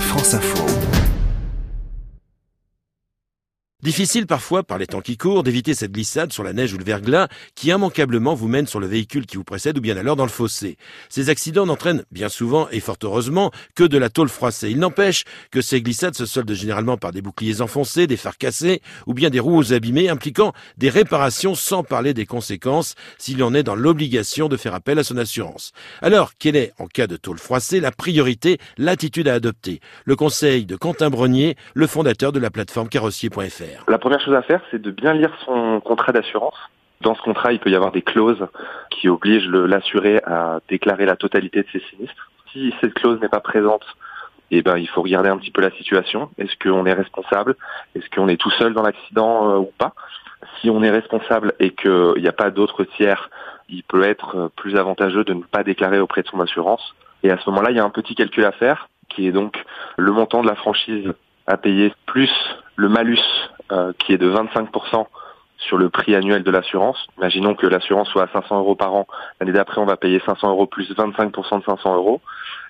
France Info. Difficile parfois, par les temps qui courent, d'éviter cette glissade sur la neige ou le verglas qui immanquablement vous mène sur le véhicule qui vous précède ou bien alors dans le fossé. Ces accidents n'entraînent bien souvent et fort heureusement que de la tôle froissée. Il n'empêche que ces glissades se soldent généralement par des boucliers enfoncés, des phares cassés ou bien des roues abîmées impliquant des réparations sans parler des conséquences s'il en est dans l'obligation de faire appel à son assurance. Alors, quelle est, en cas de tôle froissée, la priorité, l'attitude à adopter? Le conseil de Quentin Brenier, le fondateur de la plateforme carrossier.fr. La première chose à faire, c'est de bien lire son contrat d'assurance. Dans ce contrat, il peut y avoir des clauses qui obligent l'assuré à déclarer la totalité de ses sinistres. Si cette clause n'est pas présente, eh ben, il faut regarder un petit peu la situation. Est-ce qu'on est responsable? Est-ce qu'on est tout seul dans l'accident euh, ou pas? Si on est responsable et qu'il n'y a pas d'autres tiers, il peut être plus avantageux de ne pas déclarer auprès de son assurance. Et à ce moment-là, il y a un petit calcul à faire, qui est donc le montant de la franchise à payer plus le malus euh, qui est de 25% sur le prix annuel de l'assurance. Imaginons que l'assurance soit à 500 euros par an. L'année d'après, on va payer 500 euros plus 25% de 500 euros.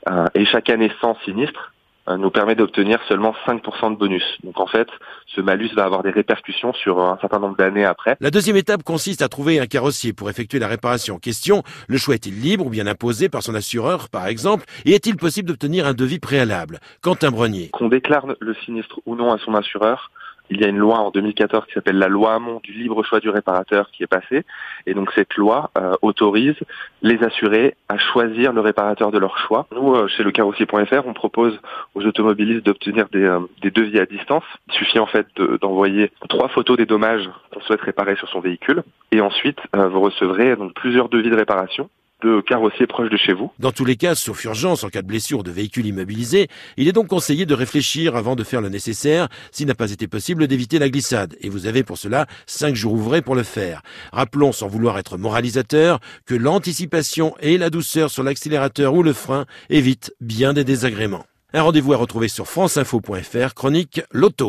Euh, et chaque année sans sinistre, nous permet d'obtenir seulement 5% de bonus. Donc en fait, ce malus va avoir des répercussions sur un certain nombre d'années après. La deuxième étape consiste à trouver un carrossier pour effectuer la réparation. Question, le choix est-il libre ou bien imposé par son assureur par exemple? Et est-il possible d'obtenir un devis préalable? Quentin Brenier. Qu'on déclare le sinistre ou non à son assureur, il y a une loi en 2014 qui s'appelle la loi Hamon du libre choix du réparateur qui est passée. Et donc cette loi euh, autorise les assurés à choisir le réparateur de leur choix. Nous, euh, chez le carrossier.fr, on propose aux automobilistes d'obtenir des, euh, des, devis à distance. Il suffit en fait d'envoyer trois photos des dommages qu'on souhaite réparer sur son véhicule. Et ensuite, vous recevrez donc plusieurs devis de réparation de carrossier proche de chez vous. Dans tous les cas, sauf urgence en cas de blessure de véhicule immobilisé, il est donc conseillé de réfléchir avant de faire le nécessaire s'il n'a pas été possible d'éviter la glissade. Et vous avez pour cela cinq jours ouvrés pour le faire. Rappelons, sans vouloir être moralisateur, que l'anticipation et la douceur sur l'accélérateur ou le frein évitent bien des désagréments. Un rendez-vous à retrouver sur franceinfo.fr, chronique Loto.